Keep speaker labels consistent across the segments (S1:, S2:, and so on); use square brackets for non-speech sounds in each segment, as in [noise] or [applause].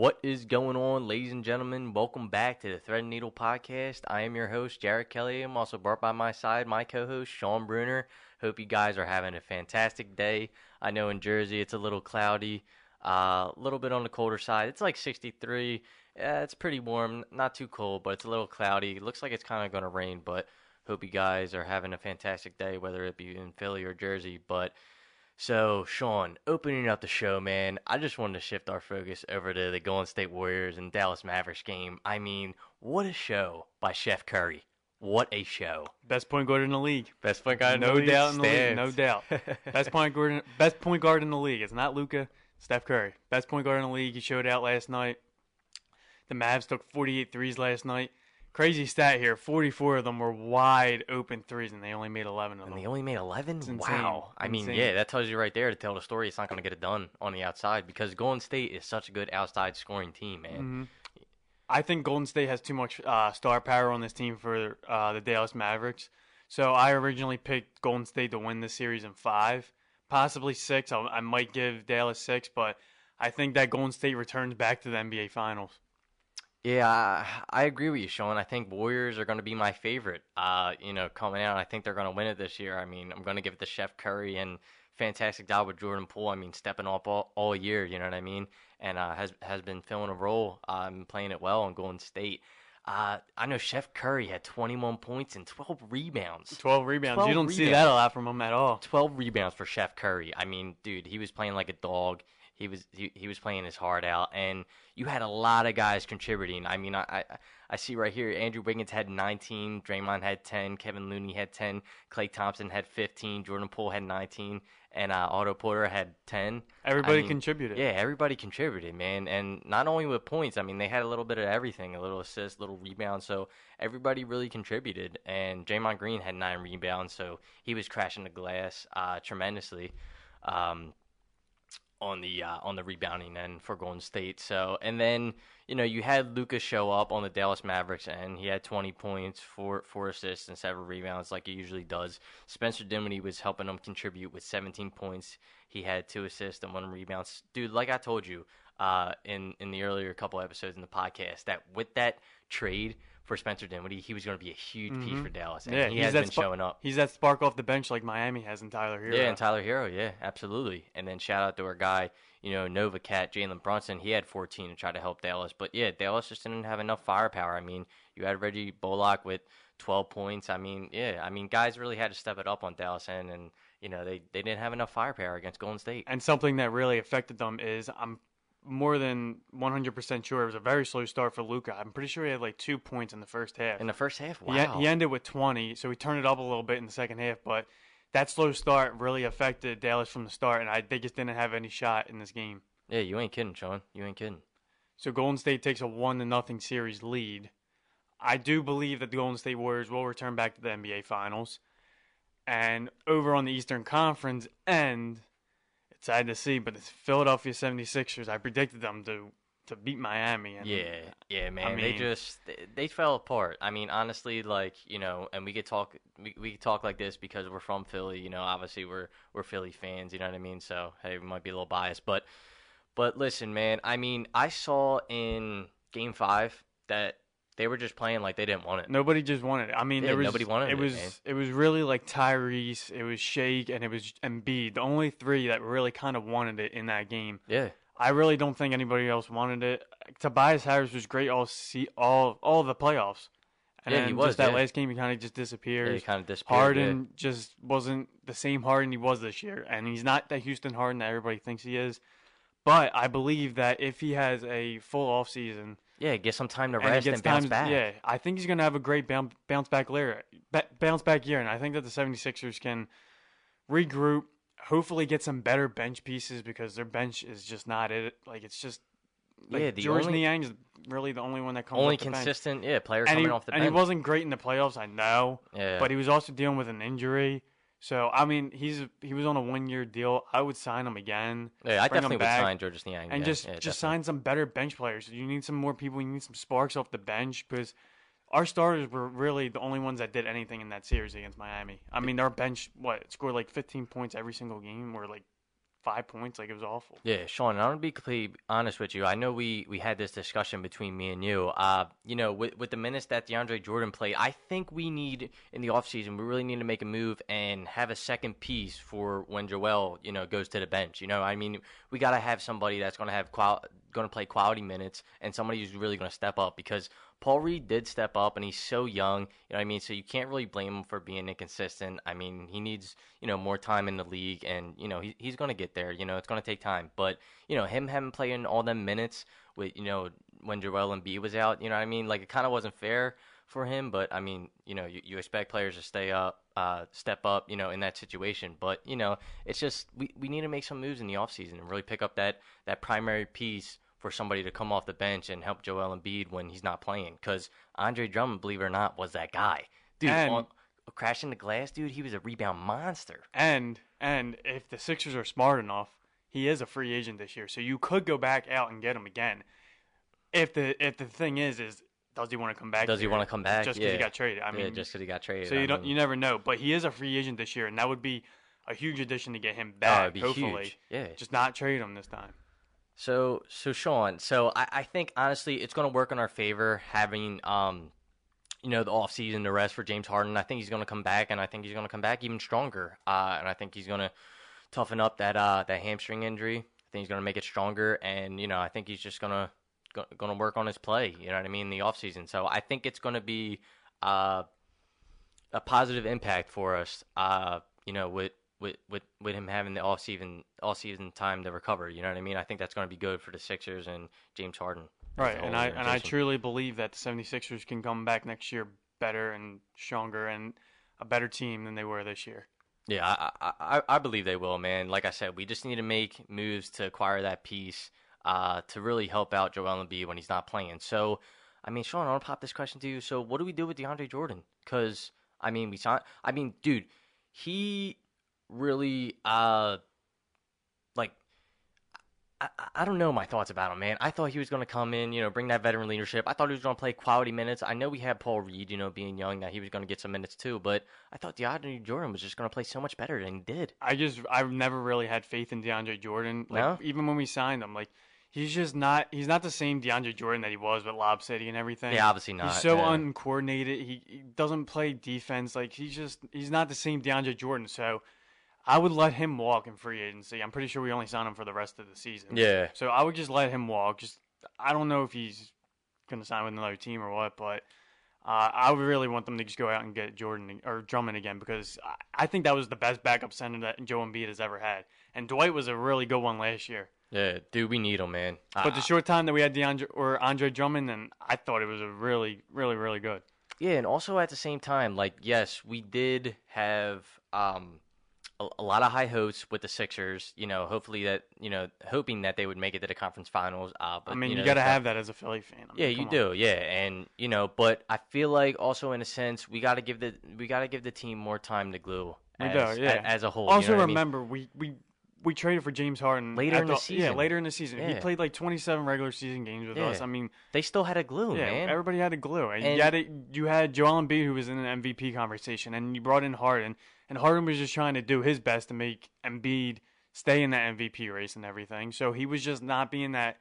S1: What is going on, ladies and gentlemen? Welcome back to the Thread and Needle Podcast. I am your host, Jared Kelly. I'm also brought by my side my co host, Sean Bruner. Hope you guys are having a fantastic day. I know in Jersey it's a little cloudy, a uh, little bit on the colder side. It's like 63. Yeah, it's pretty warm, not too cold, but it's a little cloudy. looks like it's kind of going to rain, but hope you guys are having a fantastic day, whether it be in Philly or Jersey. But so, Sean, opening up the show, man, I just wanted to shift our focus over to the Golden State Warriors and Dallas Mavericks game. I mean, what a show by Chef Curry. What a show.
S2: Best point guard in the league.
S1: Best point guard in
S2: no
S1: the league.
S2: doubt in the league. No doubt. [laughs] best point guard. Best point guard in the league. It's not Luka. Steph Curry. Best point guard in the league. He showed out last night. The Mavs took 48 threes last night. Crazy stat here: 44 of them were wide open threes, and they only made 11 of
S1: And
S2: them.
S1: they only made 11?
S2: It's insane.
S1: Wow. I mean,
S2: Insane.
S1: yeah, that tells you right there to tell the story it's not going to get it done on the outside because Golden State is such a good outside scoring team, man.
S2: Mhm. I think Golden State has too much uh, star power on this team for uh, the Dallas Mavericks. So I originally picked Golden State to win this series in five, possibly six. I, I might give Dallas six, but I think that Golden State returns back to the NBA Finals.
S1: Yeah, I, agree with you, Sean. I think Warriors are going to be my favorite. Uh, you know, coming out, I think they're going to win it this year. I mean, I'm going to give it to Chef Curry and fantastic job with Jordan Poole. I mean, stepping up all, all year. You know what I mean? And uh, has has been filling a role. Um, playing it well on Golden State. Uh, I know Chef Curry had 21 points and 12 rebounds.
S2: 12 rebounds.
S1: 12
S2: you don't see that a lot from him at all.
S1: 12 rebounds for Chef Curry. I mean, dude, he was playing like a dog. He was he, he was playing his heart out, and you had a lot of guys contributing. I mean, I, I I see right here, Andrew Wiggins had 19, Draymond had 10, Kevon Looney had 10, Klay Thompson had 15, Jordan Poole had 19, and uh, Otto Porter had 10.
S2: Everybody
S1: I mean,
S2: contributed.
S1: Yeah, everybody contributed, man, and not only with points. I mean, they had a little bit of everything, a little assist, little rebound. So everybody really contributed. And Draymond Green had nine rebounds, so he was crashing the glass uh, tremendously um, on the uh, on the rebounding end for Golden State. So and then you know you had Lucas show up on the Dallas Mavericks end. He had 20 points, four four assists, and seven rebounds, like he usually does. Spencer Dinwiddie was helping him contribute with 17 points. He had two assists and one rebound. Dude, like I told you uh, in in the earlier couple episodes in the podcast, that with that trade for Spencer Dinwiddie, he was going to be a huge piece
S2: Mhm.
S1: for Dallas, and
S2: Yeah,
S1: he has been
S2: spa-
S1: showing up.
S2: He's that spark off the bench like Miami has in Tyler Herro.
S1: Yeah, and Tyler Herro, yeah, absolutely. And then shout out to our guy, you know, Nova Cat, Jalen Brunson. He had 14 to try to help Dallas. But yeah, Dallas just didn't have enough firepower. I mean, you had Reggie Bullock with 12 points. I mean, yeah, I mean, guys really had to step it up on Dallas end, and, you know, they, they didn't have enough firepower against Golden State.
S2: And something that really affected them is I'm more than 100% sure it was a very slow start for Luka. I'm pretty sure he had like two points in the first half.
S1: In the first half, wow.
S2: He, he ended with 20, so he turned it up a little bit in the second half. But that slow start really affected Dallas from the start, and I, they just didn't have any shot in this game.
S1: yeah, you ain't kidding, Sean. You ain't kidding.
S2: So Golden State takes a one to nothing series lead. I do believe that the Golden State Warriors will return back to the NBA Finals. And over on the Eastern Conference end, it's sad to see, but it's Philadelphia 76ers. I predicted them to to beat Miami. And
S1: Yeah, yeah, man. they
S2: mean-
S1: just they, they fell apart. I mean, honestly, like you know, and we could talk we, we could talk like this because we're from Philly. You know, obviously we're we're Philly fans. You know what I mean? So hey, we might be a little biased, but but listen, man. I mean, I saw in Game Five that they were just playing like they didn't want it.
S2: Nobody just wanted it. I mean,
S1: Yeah,
S2: there was
S1: nobody wanted it, It
S2: was
S1: man.
S2: it was really like Tyrese, it was Shake, and it was Embiid. The only three that really kind of wanted it in that game.
S1: Yeah,
S2: I really don't think anybody else wanted it. Tobias Harris was great all see all all the playoffs, and
S1: Yeah,
S2: then
S1: he was,
S2: just that
S1: yeah.
S2: last game he kind of just
S1: yeah
S2: disappears.
S1: he kind of disappeared.
S2: Harden just wasn't the same Harden he was this year, and he's not the Houston Harden that everybody thinks he is. But I believe that if he has a full off season
S1: yeah. get some time to
S2: and
S1: rest
S2: gets
S1: and bounce
S2: time,
S1: back.
S2: yeah, I think he's gonna have a great bounce, bounce back later, ba- bounce back year, and I think that the 76ers can regroup, hopefully get some better bench pieces because their bench is just not it. Like it's just like
S1: Yeah, the
S2: George
S1: only-
S2: Niang is really the only one that comes
S1: only
S2: off the bench.
S1: consistent, yeah, player
S2: And
S1: coming
S2: he,
S1: off the
S2: and
S1: bench.
S2: And he wasn't great in the playoffs, I know,
S1: yeah,
S2: but he was also dealing with an injury. So I mean, he's he was on a one year deal. I would sign him again
S1: yeah, I definitely would sign Georges Niang.
S2: and
S1: yeah,
S2: just
S1: yeah,
S2: just
S1: definitely.
S2: sign some better bench players. You need some more people. You need some sparks off the bench because our starters were really the only ones that did anything in that series against Miami. I mean, our bench what scored like 15 points every single game, or like five points. Like it was awful.
S1: Yeah, Sean, I'm gonna be completely honest with you. I know we, we had this discussion between me and you. Uh, you know, with with the minutes that DeAndre Jordan played, I think we need in the offseason, we really need to make a move and have a second piece for when Joel, you know, goes to the bench. You know, I mean, we gotta have somebody that's gonna have qual- gonna play quality minutes and somebody who's really gonna step up because Paul Reed did step up, and he's so young. You know what I mean? So you can't really blame him for being inconsistent. I mean, he needs you know more time in the league, and you know he, he's going to get there. You know, it's going to take time. But you know, him having playing all them minutes with you know when Joel Embiid was out, you know what I mean? Like it kind of wasn't fair for him. But I mean, you know, you, you expect players to stay up, uh, step up, you know, in that situation. But you know, it's just we, we need to make some moves in the offseason and really pick up that that primary piece for somebody to come off the bench and help Joel Embiid when he's not playing. Because Andre Drummond, believe it or not, was that guy. Dude,
S2: And-
S1: on, crashing the glass, dude, he was a rebound monster.
S2: And and if the Sixers are smart enough, he is a free agent this year, so you could go back out and get him again. If the if the thing is is does he want to come back?
S1: Does he wanna come back?
S2: Just because
S1: Yeah.
S2: he got traded. I mean,
S1: yeah, just because he got traded.
S2: so you
S1: I
S2: don't
S1: mean,
S2: you never know. But he is a free agent this year, and that would be a huge addition to get him
S1: oh,
S2: back. hopefully,
S1: huge. Yeah.
S2: just not trade him this time.
S1: So, so Sean, so I, I think honestly it's going to work in our favor having, um, you know, the off season to rest for James Harden. I think he's going to come back, and I think he's going to come back even stronger. Uh, and I think he's going to toughen up that uh, that hamstring injury. I think he's going to make it stronger, and you know, I think he's just going to going to work on his play. You know what I mean? The off season, so I think it's going to be uh, a positive impact for us. Uh, you know, with with with with him having the off season off season time to recover. You know what I mean? I think that's going to be good for the Sixers and James Harden.
S2: Right, and I and I truly believe that the 76ers can come back next year better and stronger and a better team than they were this year.
S1: Yeah, I, I I I believe they will, man. Like I said, we just need to make moves to acquire that piece uh, to really help out Joel Embiid when he's not playing. So, I mean, Sean, I want to pop this question to you. So, what do we do with DeAndre Jordan? Because I mean, we saw. I mean, dude, he really uh like. I, I- don't know my thoughts about him, man. I thought he was going to come in, you know, bring that veteran leadership. I thought he was going to play quality minutes. I know we had Paul Reed, you know, being young, that he was going to get some minutes too. But I thought DeAndre Jordan was just going to play so much better than he did.
S2: I just I've never really had faith in DeAndre Jordan. Like
S1: No?
S2: even when we signed him, like he's just not he's not the same DeAndre Jordan that he was with Lob City and everything.
S1: Yeah, obviously not.
S2: He's so
S1: yeah.
S2: uncoordinated. He, he doesn't play defense. Like he's just he's not the same DeAndre Jordan. So I would let him walk in free agency. I'm pretty sure we only signed him for the rest of the season.
S1: Yeah.
S2: So I would just let him walk. Just I don't know if he's going to sign with another team or what, but uh, I would really want them to just go out and get Jordan or Drummond again because I, think that was the best backup center that Joe Embiid has ever had, and Dwight was a really good one last year.
S1: Yeah, dude, we need him, man.
S2: But the short time that we had DeAndre or Andre Drummond, and I thought it was a really, really, really good.
S1: Yeah, and also at the same time, like yes, we did have um a, a lot of high hopes with the Sixers. You know, hopefully that you know, hoping that they would make it to the conference finals. Uh, but
S2: I mean, you,
S1: know,
S2: got to have that as a Philly fan. I mean,
S1: Yeah, you
S2: on.
S1: do. Yeah, and you know, but I feel like also in a sense we got to give the we got to give the team more time to glue.
S2: We
S1: as,
S2: do, yeah.
S1: a- as a whole. you
S2: Also,
S1: know what I mean?
S2: remember we we we traded for James Harden
S1: Later
S2: at
S1: in the
S2: Yeah,
S1: season.
S2: Yeah, later in the season. He played like 27 regular season games with us. I mean,
S1: they still had a glue,
S2: yeah,
S1: man.
S2: everybody had a glue. And
S1: And-
S2: you had it, you had Joel Embiid who was in an MVP conversation, and you brought in Harden, and Harden was just trying to do his best to make Embiid stay in that MVP race and everything. So he was just not being that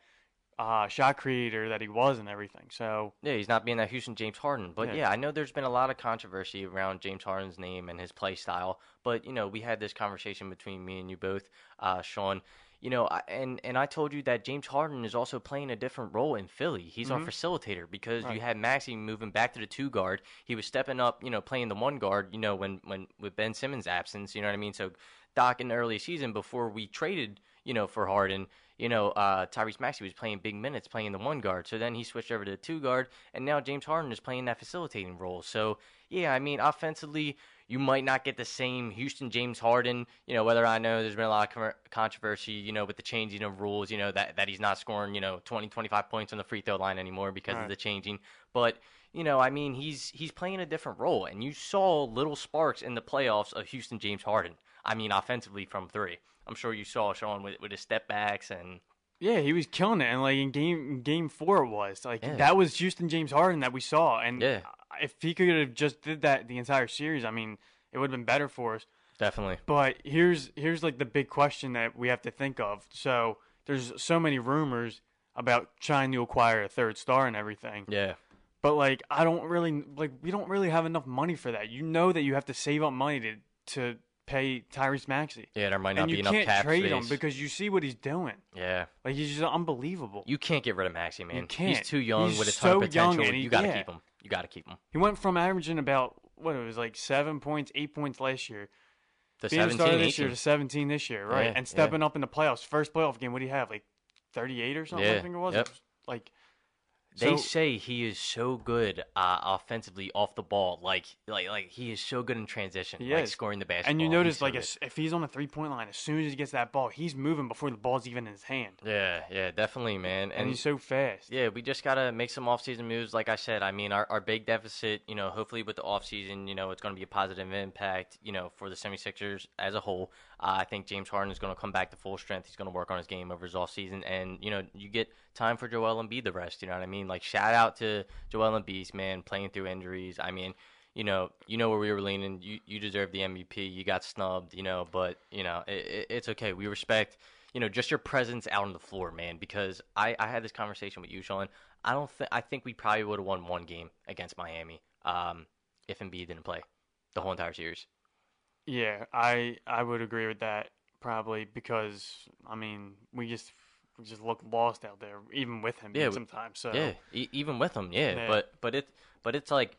S2: uh, shot creator that he was and everything. So
S1: Yeah, he's not being that Houston James Harden. But
S2: Yeah.
S1: yeah. I know there's been a lot of controversy around James Harden's name and his play style. But you know, we had this conversation between me and you both, uh, Sean. You know, and and I told you that James Harden is also playing a different role in Philly. He's our facilitator because you had Maxey moving back to the two guard. He was stepping up, you know, playing the one guard. You know, when when with Ben Simmons' absence, you know what I mean. So Doc in the early season before we traded, you know, for Harden, you know, uh, Tyrese Maxey was playing big minutes, playing the one guard. So then he switched over to the two guard, and now James Harden is playing that facilitating role. So yeah, I mean, offensively, you might not get the same Houston James Harden. You know, whether I know there's been a lot of controversy, you know, with the changing of rules, you know, that that he's not scoring, you know, 20, 25 points on the free throw line anymore because of the changing. But you know, I mean, he's he's playing a different role, and you saw little sparks in the playoffs of Houston James Harden. I mean, offensively from three. I'm sure you saw Sean with with his step backs and
S2: Yeah, he was killing it, and like in game in game four, it was like
S1: Yeah.
S2: that was Houston James Harden that we saw, and
S1: Yeah.
S2: if he could have just did that the entire series, I mean, it would have been better for us.
S1: Definitely.
S2: But here's here's like the big question that we have to think of. So there's so many rumors about trying to acquire a third star and everything.
S1: Yeah.
S2: But like I don't really like we don't really have enough money for that. You know that you have to save up money to to pay Tyrese Maxey.
S1: Yeah, there might not
S2: And
S1: be
S2: you
S1: enough
S2: can't
S1: cap
S2: trade him because you see what he's doing.
S1: yeah.
S2: Like he's just unbelievable.
S1: You can't get rid of Maxey, man.
S2: You can't.
S1: He's too young
S2: He's
S1: with a ton
S2: so
S1: of potential.
S2: he-
S1: you got to
S2: yeah.
S1: keep him. You got to keep him.
S2: He went from averaging about what it was like seven points, eight points last year,
S1: The
S2: being a
S1: 17,
S2: starter
S1: 18.
S2: this year to seventeen this year, right?
S1: Yeah,
S2: and stepping up in the playoffs. First playoff game, what do you have? Like thirty eight or something? I think it was.
S1: yep.
S2: It was Like
S1: They
S2: so-
S1: say he is so good uh, offensively off the ball. Like, like, like he is so good in transition, like
S2: is.
S1: scoring the basketball.
S2: And you notice,
S1: so
S2: like,
S1: good.
S2: as, if he's on the three point line, as soon as he gets that ball, he's moving before the ball's even in his hand.
S1: yeah, yeah, definitely, man.
S2: And,
S1: And,
S2: he's so fast.
S1: yeah, we just gotta make some offseason moves. Like I said, I mean, our, our big deficit, you know, hopefully with the offseason, you know, it's going to be a positive impact, you know, for the 76ers as a whole. Uh, I think James Harden is going to come back to full strength. He's going to work on his game over his offseason. And, you know, you get time for Joel Embiid the rest, you know what I mean? Like, shout out to Joel Embiid, man, playing through injuries. I mean, you know, you know where we were leaning. You you deserve the MVP. You got snubbed, you know, but you know it, it, it's okay. We respect, you know, just your presence out on the floor, man. Because I I had this conversation with you, Sean. I don't think I think we probably would have won one game against Miami um, if Embiid didn't play the whole entire series.
S2: Yeah, I I would agree with that probably because I mean we just we just look lost out there even with him
S1: Yeah,
S2: sometimes. So
S1: Yeah, e- even with him, yeah.
S2: Yeah.
S1: But but it but it's like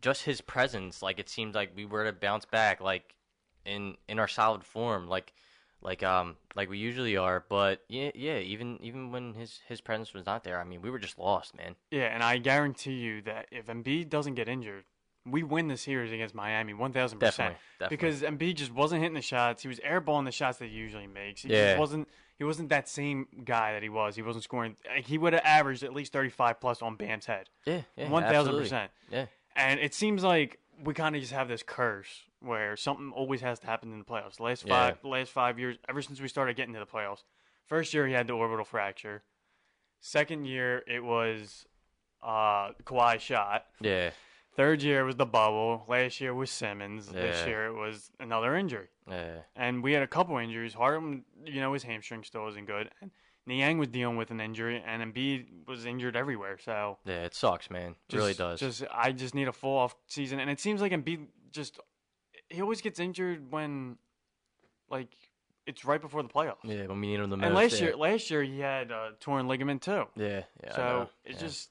S1: just his presence. Like it seemed like we were to bounce back, like in in our solid form, like like um like we usually are. But yeah, yeah. Even even when his his presence was not there, I mean, we were just lost, man.
S2: yeah, and I guarantee you that if Embiid doesn't get injured, we win the series against Miami one thousand percent. Because Embiid just wasn't hitting the shots. He was airballing the shots that he usually makes. He
S1: Yeah.
S2: just wasn't. He wasn't that same guy that he was. He wasn't scoring. Like, he would have averaged at least thirty-five plus on Bam's head.
S1: yeah, yeah,
S2: one thousand percent.
S1: Yeah,
S2: And it seems like we kind of just have this curse where something always has to happen in the playoffs. The last five, the last five years, ever since we started getting to the playoffs. First year he had the orbital fracture. Second year it was uh, Kawhi shot.
S1: yeah,
S2: Third year was the bubble. Last year was Simmons. This year it was another injury.
S1: yeah.
S2: And we had a couple injuries. Harden, you know, his hamstring still isn't good. And Niang was dealing with an injury, and Embiid was injured everywhere. So
S1: Yeah, it sucks, man. It
S2: just,
S1: really does.
S2: Just I just need a full off season, and it seems like Embiid just he always gets injured when like it's right before the playoffs.
S1: yeah, when we need him the most.
S2: and last
S1: yeah.
S2: year, last year he had a torn ligament too.
S1: yeah, yeah.
S2: So it's
S1: yeah.
S2: just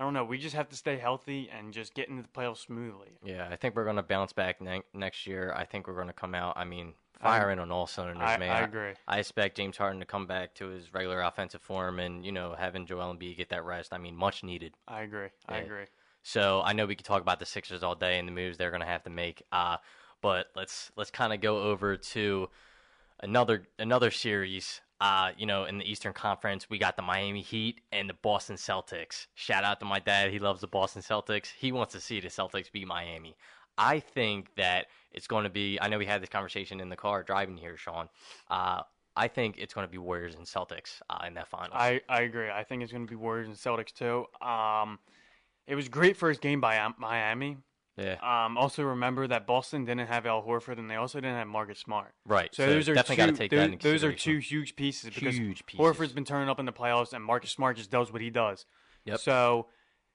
S2: I don't know. We just have to stay healthy and just get into the playoffs smoothly.
S1: Yeah, I think we're gonna bounce back ne- next year. I think we're gonna come out. I mean,
S2: I-
S1: firing on all cylinders,
S2: I,
S1: man.
S2: I agree.
S1: I expect James Harden to come back to his regular offensive form, and you know, having Joel Embiid get that rest. I mean, much needed.
S2: I agree. I agree.
S1: So I know we could talk about the Sixers all day and the moves they're gonna have to make. Uh, but let's let's kind of go over to another another series. Uh, you know, in the Eastern Conference, we got the Miami Heat and the Boston Celtics. Shout out to my dad; he loves the Boston Celtics. He wants to see the Celtics beat Miami. I think that it's going to be. I know we had this conversation in the car driving here, Sean. Uh, I think it's going to be Warriors and Celtics uh, in that final.
S2: I, I agree. I think it's going to be Warriors and Celtics too. Um, it was great first game by Miami.
S1: Yeah,
S2: Um, also remember that Boston didn't have Al Horford and they also didn't have Marcus Smart.
S1: right.
S2: So, those are
S1: definitely
S2: two.
S1: got to take
S2: those,
S1: that into
S2: those are two huge pieces because
S1: Huge pieces.
S2: Horford's been turning up in the playoffs and Marcus Smart just does what he does.
S1: Yep.
S2: So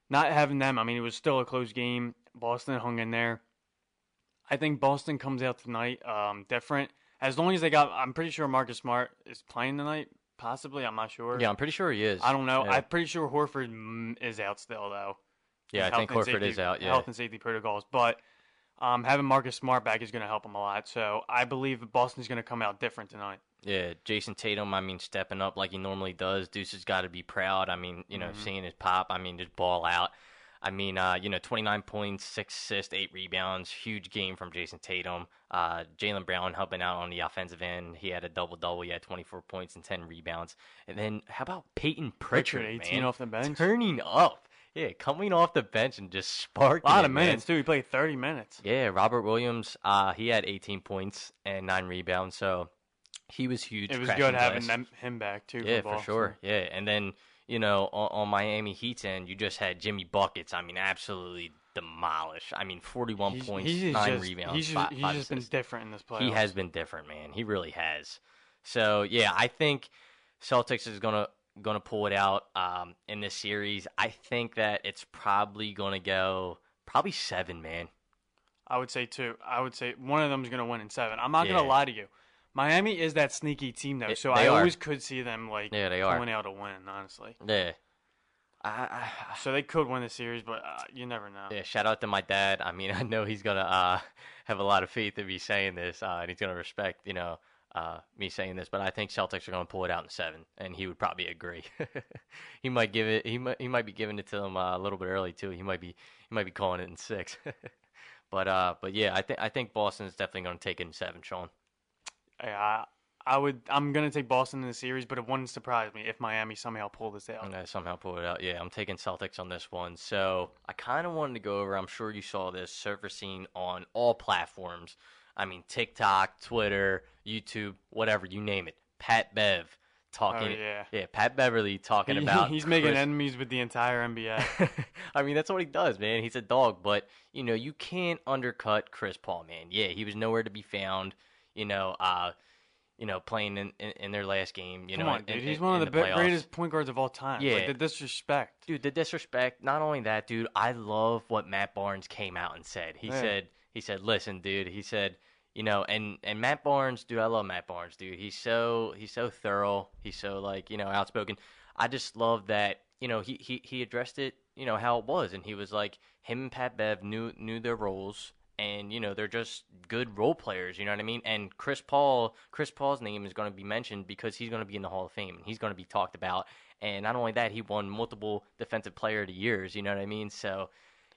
S2: not having them, I mean, it was still a close game. Boston hung in there. I think Boston comes out tonight um, different. As long as they got, I'm pretty sure Marcus Smart is playing tonight. Possibly, I'm not sure.
S1: Yeah, I'm pretty sure he is.
S2: I don't know.
S1: Yeah.
S2: I'm pretty sure Horford is out still though.
S1: Yeah, I think Horford
S2: safety-
S1: is out. Yeah,
S2: Health and safety protocols, but um, having Marcus Smart back is going to help him a lot. So I believe Boston's going to come out different tonight.
S1: yeah. Jayson Tatum, I mean, stepping up like he normally does. Deuce has got to be proud. I mean, you know,
S2: Mm-hmm.
S1: seeing his pop. I mean, just ball out. I mean, uh, you know, 29 points, six assists, eight rebounds. Huge game from Jayson Tatum. Uh, Jaylen Brown helping out on the offensive end. He had a double double. He had 24 points and 10 rebounds. And then how about Payton Pritchard?
S2: Pritchard, 18
S1: man?
S2: off the bench.
S1: turning up. Yeah, coming off the bench and just [laughs] sparking.
S2: A lot
S1: it,
S2: of
S1: man.
S2: minutes too. He played 30 minutes.
S1: Yeah, Robert Williams, uh, he had 18 points and nine rebounds, so he was huge.
S2: It was good having them, him back too.
S1: Yeah,
S2: for,
S1: for sure. Yeah, and then you know on, on Miami Heat's end, you just had Jimmy buckets. I mean, absolutely demolished. I mean, 41
S2: He's-
S1: points,
S2: he's
S1: nine
S2: just,
S1: rebounds,
S2: He's just,
S1: five,
S2: he's
S1: five
S2: just been different in this playoffs.
S1: He has been different, man. He really has. So yeah, I think Celtics is gonna gonna pull it out um, in this series. I think that it's probably gonna go probably seven, man.
S2: I would say two. I would say one of them is going to win in seven. I'm not
S1: Yeah.
S2: going to lie to you. Miami is that sneaky team though,
S1: They-
S2: so I
S1: are.
S2: always could see them like
S1: Yeah, they are.
S2: pulling out a win. Honestly,
S1: Yeah. I, I,
S2: so they could win the series, but uh, you never know.
S1: Yeah, shout out to my dad. I mean, [laughs] I know he's gonna uh, have a lot of faith in me saying this, uh, and he's gonna respect, you know, uh, me saying this. But I think Celtics are gonna pull it out in seven, and he would probably agree. [laughs] he might give it. He might. He might be giving it to them uh, a little bit early too. He might be. He might be calling it in six. [laughs] but uh, but yeah, I think I think Boston is definitely gonna take it in seven, Sean.
S2: Yeah, I, I would. I'm going to take Boston in the series, but it wouldn't surprise me if Miami somehow pull this out.
S1: I'm gonna somehow pull it out. Yeah, I'm taking Celtics on this one. So I kind of wanted to go over. I'm sure you saw this surfacing on all platforms. I mean, TikTok, Twitter, YouTube, whatever you name it. Pat Bev talking.
S2: Oh, yeah.
S1: Pat Beverley talking
S2: He-
S1: about.
S2: he's making
S1: Chris-
S2: enemies with the entire NBA. [laughs]
S1: I mean, that's what he does, man. He's a dog, but you know, you can't undercut Chris Paul, man. Yeah, he was nowhere to be found. You know, uh, you know, playing in, in, in their last game. You
S2: Come
S1: know,
S2: on, dude.
S1: in-
S2: He's one of
S1: in
S2: the, greatest point guards of all time.
S1: Yeah.
S2: like, the disrespect.
S1: Dude, the disrespect. Not only that, dude. I love what Matt Barnes came out and said. He
S2: Yeah.
S1: said, he said, listen, dude. He said, you know, and and Matt Barnes, dude. I love Matt Barnes, dude. He's so he's so thorough. He's so like you know outspoken. I just love that. You know, he he he addressed it. You know how it was, and he was like, him and Pat Bev knew knew their roles. And you know they're just good role players, you know what I mean. And Chris Paul, Chris Paul's name is going to be mentioned because he's going to be in the Hall of Fame and he's going to be talked about. And not only that, he won multiple Defensive Player of the Years. You know what I mean? So,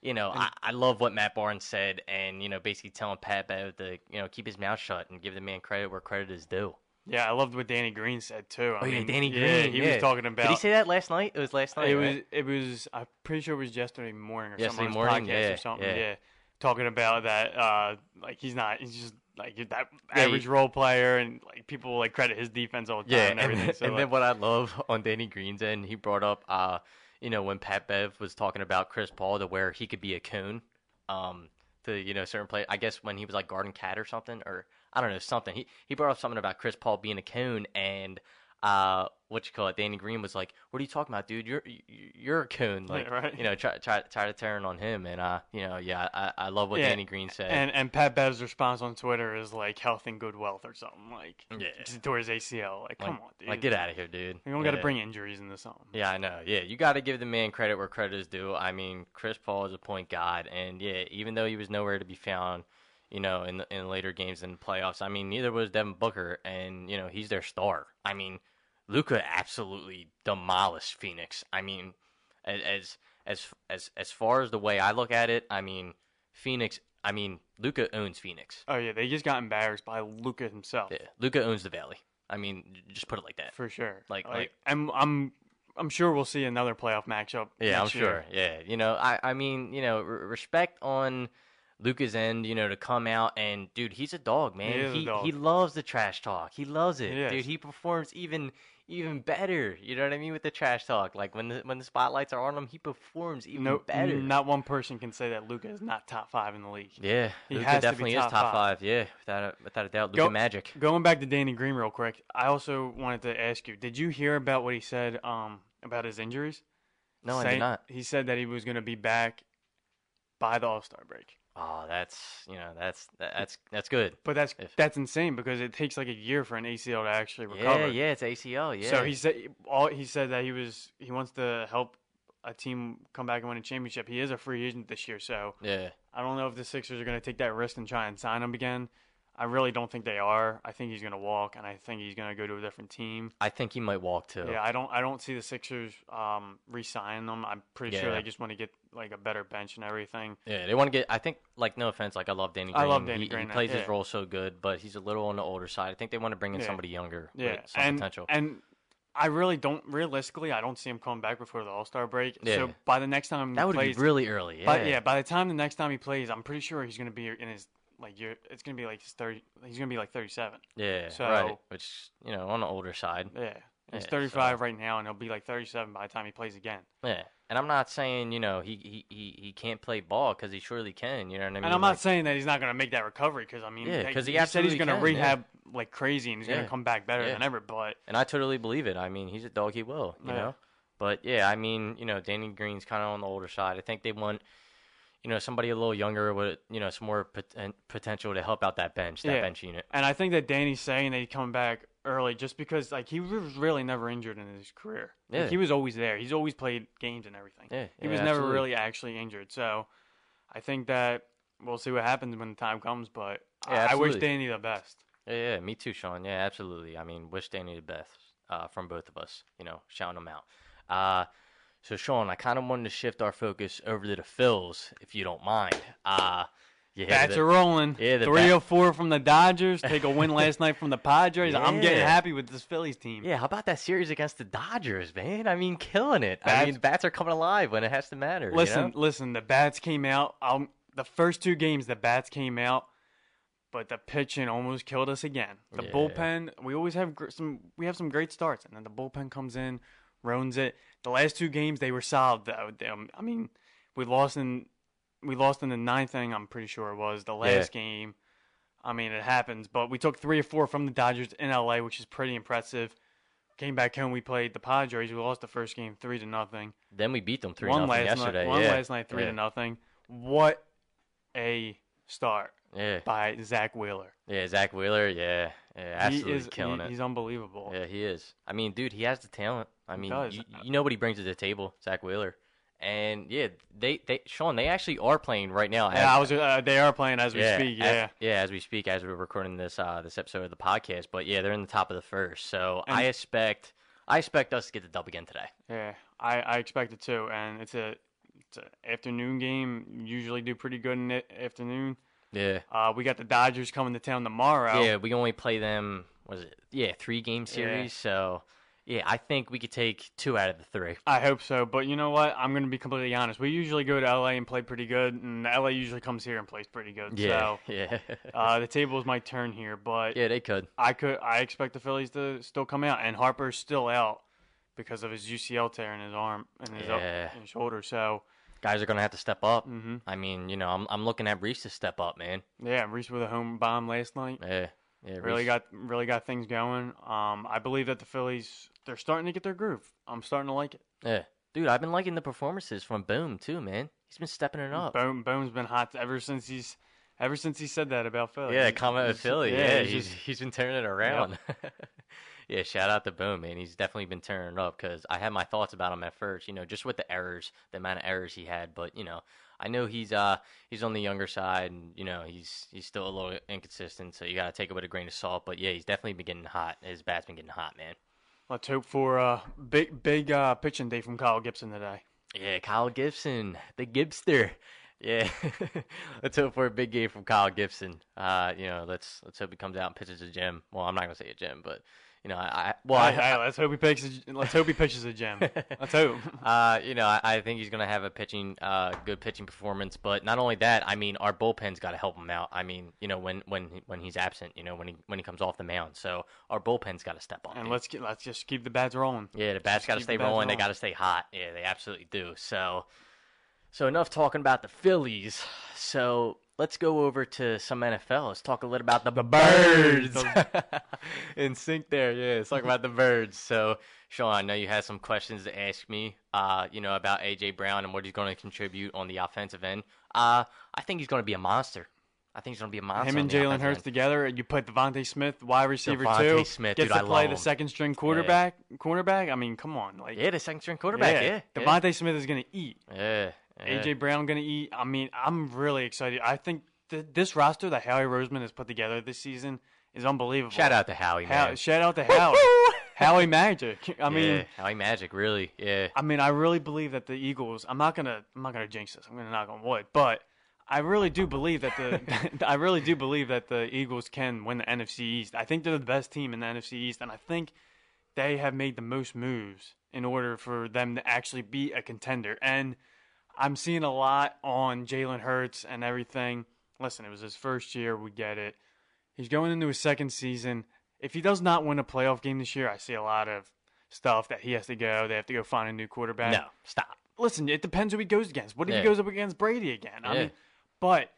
S1: you know, I, I love what Matt Barnes said, and you know, basically telling Pat Bev to you know keep his mouth shut and give the man credit where credit is due.
S2: Yeah, I loved what Danny Green said too. I
S1: Oh yeah,
S2: mean,
S1: Danny
S2: yeah,
S1: Green.
S2: he
S1: yeah.
S2: was talking about.
S1: Did he say that last night? It was last night.
S2: it
S1: right?
S2: was. It was. I'm pretty sure it was yesterday morning or
S1: Yesterday
S2: something
S1: morning?
S2: podcast
S1: Yeah,
S2: or something.
S1: yeah.
S2: Yeah. talking about that. Uh, like he's not. He's just like that
S1: Yeah,
S2: average
S1: he-
S2: role player, and like people like credit his defense all the time
S1: Yeah,
S2: and
S1: and,
S2: everything.
S1: then, [laughs]
S2: so
S1: and
S2: like,
S1: then what I love on Danny Green's end, he brought up, uh, you know, when Pat Bev was talking about Chris Paul to where he could be a coon, um, to you know certain play. I guess when he was like guarding Cat or something, or I don't know something. He he brought up something about Chris Paul being a coon, and uh, what you call it? Danny Green was like, "What are you talking about, dude? You're you- you're a coon." Like,
S2: right.
S1: you know, try try try to turn on him, and uh, you know, yeah, I I love what
S2: Yeah,
S1: Danny Green said.
S2: and and Pat Bev's response on Twitter is like health and good wealth or something like
S1: Yeah.
S2: towards ACL. Like,
S1: like,
S2: come on, dude.
S1: like get out of here, dude.
S2: You don't got to
S1: Yeah.
S2: bring injuries into something.
S1: Yeah, I know. Yeah, you got to give the man credit where credit is due. I mean, Chris Paul is a point god, and yeah, even though he was nowhere to be found, you know, in the, in later games and playoffs, I mean, neither was Devin Booker, and you know, he's their star. I mean, Luka absolutely demolished Phoenix. I mean, as as as as far as the way I look at it, I mean, Phoenix. I mean, Luka owns Phoenix.
S2: Oh yeah, they just got embarrassed by Luka himself.
S1: Yeah, Luka owns the Valley. I mean, just put it like that.
S2: for sure.
S1: Like- like-
S2: I'm I'm I'm sure we'll see another playoff matchup.
S1: Yeah, I'm
S2: year.
S1: sure. Yeah, you know, I I mean, you know, r- respect on Luka's end, you know, to come out and dude, he's a dog, man.
S2: He
S1: he
S2: dog.
S1: he loves the trash talk. He loves it,
S2: He
S1: dude. He performs even even better. You know what I mean with the trash talk. Like when the when the spotlights are on him, he performs even better.
S2: not one person can say that Luka is not top five in the league.
S1: yeah,
S2: He
S1: Luka
S2: has to
S1: definitely
S2: top
S1: is top
S2: five.
S1: five. Yeah, without a, without a doubt,
S2: Go-
S1: Luka Magic.
S2: Going back to Danny Green real quick, I also wanted to ask you: Did you hear about what he said um, about his injuries?
S1: No, I did not.
S2: He said that he was going to be back by the All Star break.
S1: Oh, that's you know that's that's that's good.
S2: But that's
S1: If-
S2: that's insane because it takes like a year for an ACL to actually recover.
S1: Yeah, yeah, it's ACL. Yeah.
S2: So he said all he said that he was he wants to help a team come back and win a championship. He is a free agent this year, so
S1: yeah.
S2: I don't know if the Sixers are going to take that risk and try and sign him again. I really don't think they are. I think he's going to walk, and I think he's going to go to a different team.
S1: I think he might walk too.
S2: Yeah, I don't. I don't see the Sixers um, re-signing them. I'm pretty sure they just want to get like a better bench and everything.
S1: Yeah, they want to get. I think, like, no offense, like I love Danny Green.
S2: I love Danny
S1: he,
S2: Green,
S1: He plays his role so good, but he's a little on the older side. I think they want to bring in
S2: Yeah.
S1: somebody younger
S2: Yeah,
S1: with some
S2: and
S1: potential.
S2: and I really don't. Realistically, I don't see him coming back before the All Star break.
S1: Yeah.
S2: So by the next time
S1: that
S2: he
S1: would
S2: plays,
S1: be really early. Yeah.
S2: But yeah, by the time the next time he plays, I'm pretty sure he's gonna be in his like you're It's gonna be like his thirty. He's gonna be like 37.
S1: yeah,
S2: so-
S1: right. Which you know, on the older side.
S2: Yeah. He's
S1: Yeah,
S2: 35 right now, and he'll be like 37 by the time he plays again.
S1: Yeah, and I'm not saying you know he he he, he can't play ball because he surely can. You know what I mean?
S2: and I'm not
S1: Like,
S2: saying that he's not going to make that recovery because I mean,
S1: Yeah,
S2: hey,
S1: 'cause he
S2: said he's going to
S1: can, yeah.
S2: rehab like crazy and he's going to come back better
S1: Yeah.
S2: than ever. But
S1: and I totally believe it. I mean, he's a dog. He will. You
S2: Yeah.
S1: know. But yeah, I mean, you know, Danny Green's kind of on the older side. I think they want, you know, somebody a little younger with, you know, some more poten- potential to help out that bench, that
S2: Yeah.
S1: bench unit.
S2: and I think that Danny's saying that he's come back early just because like he was really never injured in his career. Like,
S1: Yeah.
S2: he was always there. He's always played games and everything.
S1: Yeah,
S2: he
S1: yeah,
S2: was never
S1: absolutely.
S2: really actually injured. So I think that we'll see what happens when the time comes. But
S1: Yeah,
S2: I, I wish. Danny the best.
S1: Yeah, yeah, me too, Sean. Yeah, absolutely. I mean, wish Danny the best uh, from both of us. You know, shouting him out. Uh, so, Sean, I kind of wanted to shift our focus over to the Phils, if you don't mind. Uh, yeah,
S2: Bats
S1: the-
S2: are rolling.
S1: yeah, the
S2: Three or four from the Dodgers. Take a win [laughs] last night from the Padres. I'm getting happy with this Phillies team.
S1: Yeah, how about that series against the Dodgers, man? I mean, killing it. I mean, bats are coming alive when it has to matter. you
S2: Listen,
S1: know?
S2: listen. The bats came out. Um, the first two games, the bats came out, but the pitching almost killed us again. The
S1: Yeah.
S2: bullpen. We always have gr- some. We have some great starts, and then the bullpen comes in, ruins it. The last two games they were solid though. Um, I mean, we lost in we lost in the ninth inning. I'm pretty sure it was the last game. I mean, it happens, but we took three or four from the Dodgers in LA, which is pretty impressive. Came back home. We played the Padres. We lost the first game three to nothing.
S1: Then we beat them three
S2: one
S1: nothing yesterday.
S2: night. One
S1: yeah.
S2: last night, three
S1: yeah.
S2: to nothing. What a start
S1: Yeah,
S2: by Zack Wheeler.
S1: yeah. Zack Wheeler. Yeah, yeah. Absolutely
S2: he is
S1: killing
S2: he-
S1: it.
S2: He's unbelievable.
S1: Yeah, he is. I mean, dude, he has the talent. I mean, you, you know what he brings to the table, Zack Wheeler. And yeah, they they Sean, they actually are playing right now.
S2: Yeah, I was. Uh, they are playing as we
S1: yeah,
S2: speak.
S1: as-
S2: Yeah,
S1: yeah, as we speak, as we're recording this uh, this episode of the podcast. But yeah, they're in the top of the first, so
S2: And-
S1: I expect I expect us to get the dub again today.
S2: yeah. I, I expect it too. And it's a it's a afternoon game. Usually do pretty good in the afternoon.
S1: Yeah,
S2: Uh, we got the Dodgers coming to town tomorrow.
S1: yeah, we only play them. Was it? Yeah, three game series. So yeah, I think we could take two out of the three.
S2: I hope so. But you know what? I'm going to be completely honest. We usually go to LA and play pretty good, and LA usually comes here and plays pretty good.
S1: Yeah,
S2: So [laughs]
S1: yeah,
S2: uh, the tables might turn here, but
S1: yeah. They could.
S2: I could I expect the Phillies to still come out, and Harper's still out because of his UCL tear in his arm and his,
S1: Yeah.
S2: in his shoulder. So
S1: Guys are gonna have to step up.
S2: hmm
S1: I mean, you know, I'm I'm looking at Rhys to step up, man.
S2: yeah, Rhys with a home bomb last night
S1: Yeah, yeah.
S2: really got really got things going. Um, I believe that the Phillies they're starting to get their groove. I'm starting to like it.
S1: Yeah, dude, I've been liking the performances from Bohm too, man. He's been stepping it up.
S2: Bohm Bohm's been hot ever since he's ever since he said that about Philly.
S1: Yeah, comment with Philly. Yeah,
S2: he's
S1: he's he's been turning it around. [laughs] yeah, shout out to Bohm, man. He's definitely been turning it up because I had my thoughts about him at first. You know, just with the errors, the amount of errors he had. But you know, I know he's uh he's on the younger side, and you know he's he's still a little inconsistent. So you gotta take it with a grain of salt. But yeah, he's definitely been getting hot. His bat's been getting hot, man.
S2: Let's hope for a big big uh, pitching day from Kyle Gibson today.
S1: Yeah, Kyle Gibson, the Gibster. Yeah, [laughs] let's hope for a big game from Kyle Gibson. Uh, you know, let's let's hope he comes out and pitches a gem. Well, I'm not gonna say a gem, but you know, I, I well, I,
S2: hey, let's hope he pitches. A, let's hope he pitches a gem. [laughs] let's hope.
S1: uh, you know, I, I think he's gonna have a pitching, uh, good pitching performance. But not only that, I mean, our bullpen's got to help him out. I mean, you know, when when he- when he's absent, you know, when he when he comes off the mound, so our bullpen's got to step up.
S2: And
S1: dude.
S2: let's get, let's just keep the bats rolling.
S1: Yeah, the bats got to stay
S2: bats
S1: rolling. They got to stay hot. Yeah, they absolutely do. So, so enough talking about the Phillies. So let's go over to some NFL. Let's talk a little about the,
S2: birds. [laughs]
S1: In sync there, yeah. Let's talk about the birds. So, Sean, I know you had some questions to ask me. Uh, you know about AJ Brown and what he's going to contribute on the offensive end. Uh, I think he's going to be a monster. I think he's going to be a monster.
S2: Him and Jalen Hurts
S1: end.
S2: together. You put DeVonta Smith, wide receiver
S1: DeVonta
S2: too.
S1: Smith,
S2: gets
S1: dude,
S2: to
S1: I
S2: play
S1: love
S2: the second string quarterback. Cornerback. I mean, come on, like
S1: Yeah, the second string quarterback. Yeah, yeah.
S2: DeVonta Smith is gonna eat.
S1: yeah, yeah.
S2: AJ Brown gonna eat. I mean, I'm really excited. I think th- this roster that Howie Roseman has put together this season is unbelievable.
S1: Shout out to Howie,
S2: How, shout out to Howie. [laughs] Howie Magic. I mean,
S1: yeah, Howie Magic, really. Yeah,
S2: I mean, I really believe that the Eagles. I'm not gonna. I'm not gonna jinx this. I'm gonna knock on wood, but I really do believe that the. [laughs] I really do believe that the Eagles can win the NFC East. I think they're the best team in the NFC East, and I think they have made the most moves in order for them to actually be a contender. And I'm seeing a lot on Jalen Hurts and everything. Listen, it was his first year. We get it. He's going into his second season. If he does not win a playoff game this year, I see a lot of stuff that he has to go. They have to go find a new quarterback.
S1: No, stop.
S2: Listen, it depends who he goes against. What if
S1: Yeah.
S2: he goes up against Brady again? I
S1: Yeah.
S2: mean, but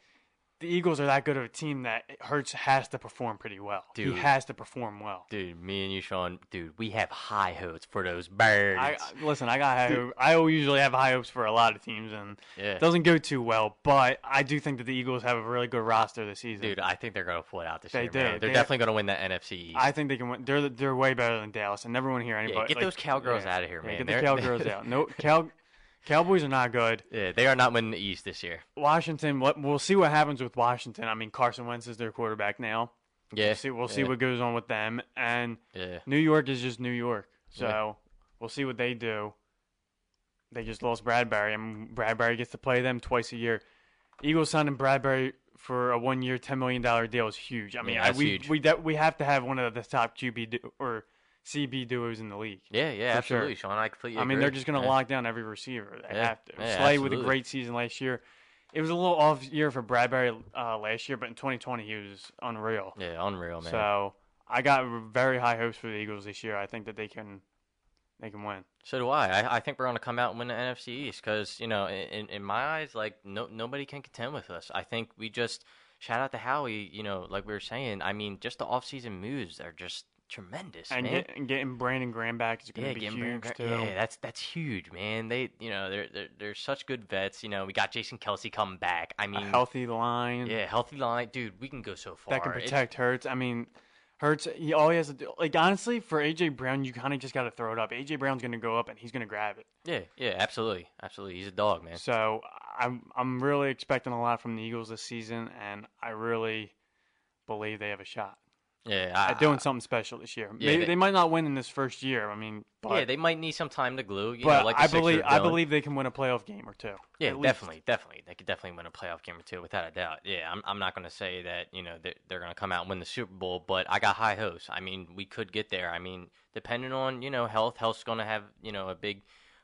S2: the Eagles are that good of a team that Hurts has to perform pretty well.
S1: Dude.
S2: He has to perform well.
S1: Dude, me and you, Sean, dude, we have high hopes for those birds.
S2: I listen. I got high. I usually have high hopes for a lot of teams, and
S1: yeah.
S2: it doesn't go too well. But I do think that the Eagles have a really good roster this season.
S1: Dude, I think they're gonna pull it out this
S2: They
S1: year.
S2: do.
S1: They're
S2: They-
S1: definitely gonna win that NFC East.
S2: I think they can win. They're they're way better than Dallas. I never want to hear
S1: yeah,
S2: anybody.
S1: get
S2: like,
S1: those cowgirls
S2: yeah,
S1: out of here,
S2: yeah,
S1: man.
S2: Get the
S1: They're-
S2: cowgirls [laughs] out. No, cow, Cowboys are not good.
S1: yeah, they are not winning the East this year.
S2: Washington. What we'll see what happens with Washington. I mean, Carson Wentz is their quarterback now.
S1: Yeah,
S2: We'll see. We'll see what goes on with them. And
S1: Yeah,
S2: New York is just New York. So
S1: Yeah.
S2: we'll see what they do. They just lost Bradberry, and Bradberry gets to play them twice a year. Eagles signing Bradberry for a one-year, ten million dollar deal is huge. I mean,
S1: Yeah,
S2: I, we
S1: huge.
S2: we de- we have to have one of the top QB du- or CB duos in the league.
S1: yeah, yeah, absolutely,
S2: sure.
S1: Sean. I completely.
S2: I mean, they're just going to
S1: yeah.
S2: lock down every receiver. They
S1: Yeah.
S2: have to.
S1: Yeah,
S2: Slay with a great season last year. It was a little off year for Bradberry uh, last year, but in 2020 he was unreal.
S1: Yeah, unreal, man.
S2: So I got very high hopes for the Eagles this year. I think that they can they can win.
S1: So do I. I, I think we're going to come out and win the NFC East because, you know, in, in my eyes, like, no, nobody can contend with us. I think we just, shout out to Howie, you know, like we were saying, I mean, just the offseason moves are just tremendous,
S2: And,
S1: man.
S2: get, and getting Brandon Graham back is going
S1: yeah,
S2: to be
S1: getting
S2: huge too.
S1: Yeah, that's that's huge, man. They, you know, they're they're they're such good vets. You know, we got Jason Kelce coming back. I mean,
S2: healthy line
S1: yeah, healthy line, dude. We can go so far.
S2: that can
S1: It's-
S2: protect Hurts. I mean, Hurts. He all he has to do, like honestly, for AJ Brown, you kind of just got to throw it up. AJ Brown's going to go up and he's going to grab it.
S1: Yeah, yeah, absolutely, absolutely. He's a dog, man.
S2: So I'm I'm really expecting a lot from the Eagles this season, and I really believe they have a shot
S1: Yeah, I,
S2: doing something special this year.
S1: Yeah,
S2: they,
S1: they-
S2: they might not win in this first year. I mean, but,
S1: yeah, they might need some time to glue. You
S2: but
S1: know, like
S2: I believe I believe they can win a playoff game or two.
S1: Yeah,
S2: at least.
S1: definitely, definitely. They could definitely win a playoff game or two, without a doubt. Yeah, I'm, I'm not going to say that you know they're, they're going to come out and win the Super Bowl, but I got high hopes. I mean, we could get there. I mean, depending on you know health, health's going to have you know a big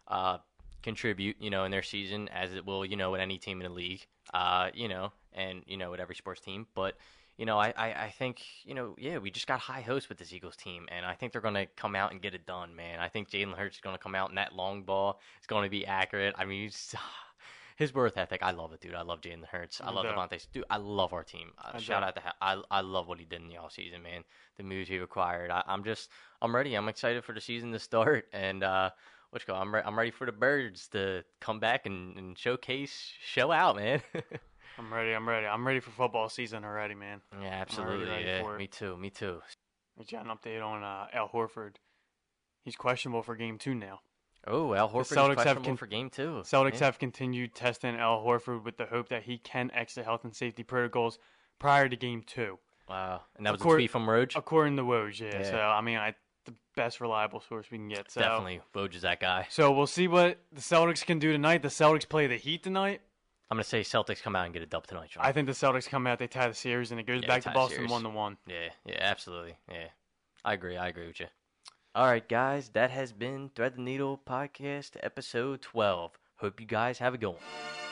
S1: uh, contribute you know in their season as it will you know with any team in the league. Uh, you know, and you know with every sports team, but. You know, I, I, I think, you know, yeah, we just got high hopes with this Eagles team, and I think they're going to come out and get it done, man. I think Jalen Hurts is going to come out, and that long ball is going to be accurate. I mean, he's, [sighs] his worth ethic, I love it, dude. I love Jalen Hurts. I love. DeVonta. Dude, I love our team. Uh, shout out to Ha- I. I love what he did in the offseason, man. The moves he required. I, I'm just, I'm ready. I'm excited for the season to start, [laughs] and uh, what you call? I'm, re- I'm ready for the birds to come back and, and showcase, show out, man. [laughs]
S2: I'm ready. I'm ready. I'm ready for football season already, man.
S1: yeah, absolutely.
S2: ready
S1: Yeah, me too. Me too.
S2: We got an update on uh, Al Horford. He's questionable for game two now.
S1: Oh, Al Horford is
S2: Celtics have con-
S1: for game two.
S2: Celtics
S1: Yeah.
S2: have continued testing Al Horford with the hope that he can exit health and safety protocols prior to game two.
S1: Wow, and that was
S2: course-
S1: a tweet from Roach.
S2: According to Woj, yeah.
S1: Yeah.
S2: So I mean, I the best reliable source we can get. So.
S1: Definitely, Woj is that guy.
S2: So we'll see what the Celtics can do tonight. The Celtics play the Heat tonight.
S1: I'm gonna say Celtics come out and get a dub tonight, Sean.
S2: I think the Celtics come out, they tie the series, and it goes
S1: Yeah,
S2: back to Boston one to one.
S1: Yeah, yeah, absolutely. Yeah. I agree. I agree with you. All right, guys, that has been Thread the Needle podcast episode 12. Hope you guys have a good one.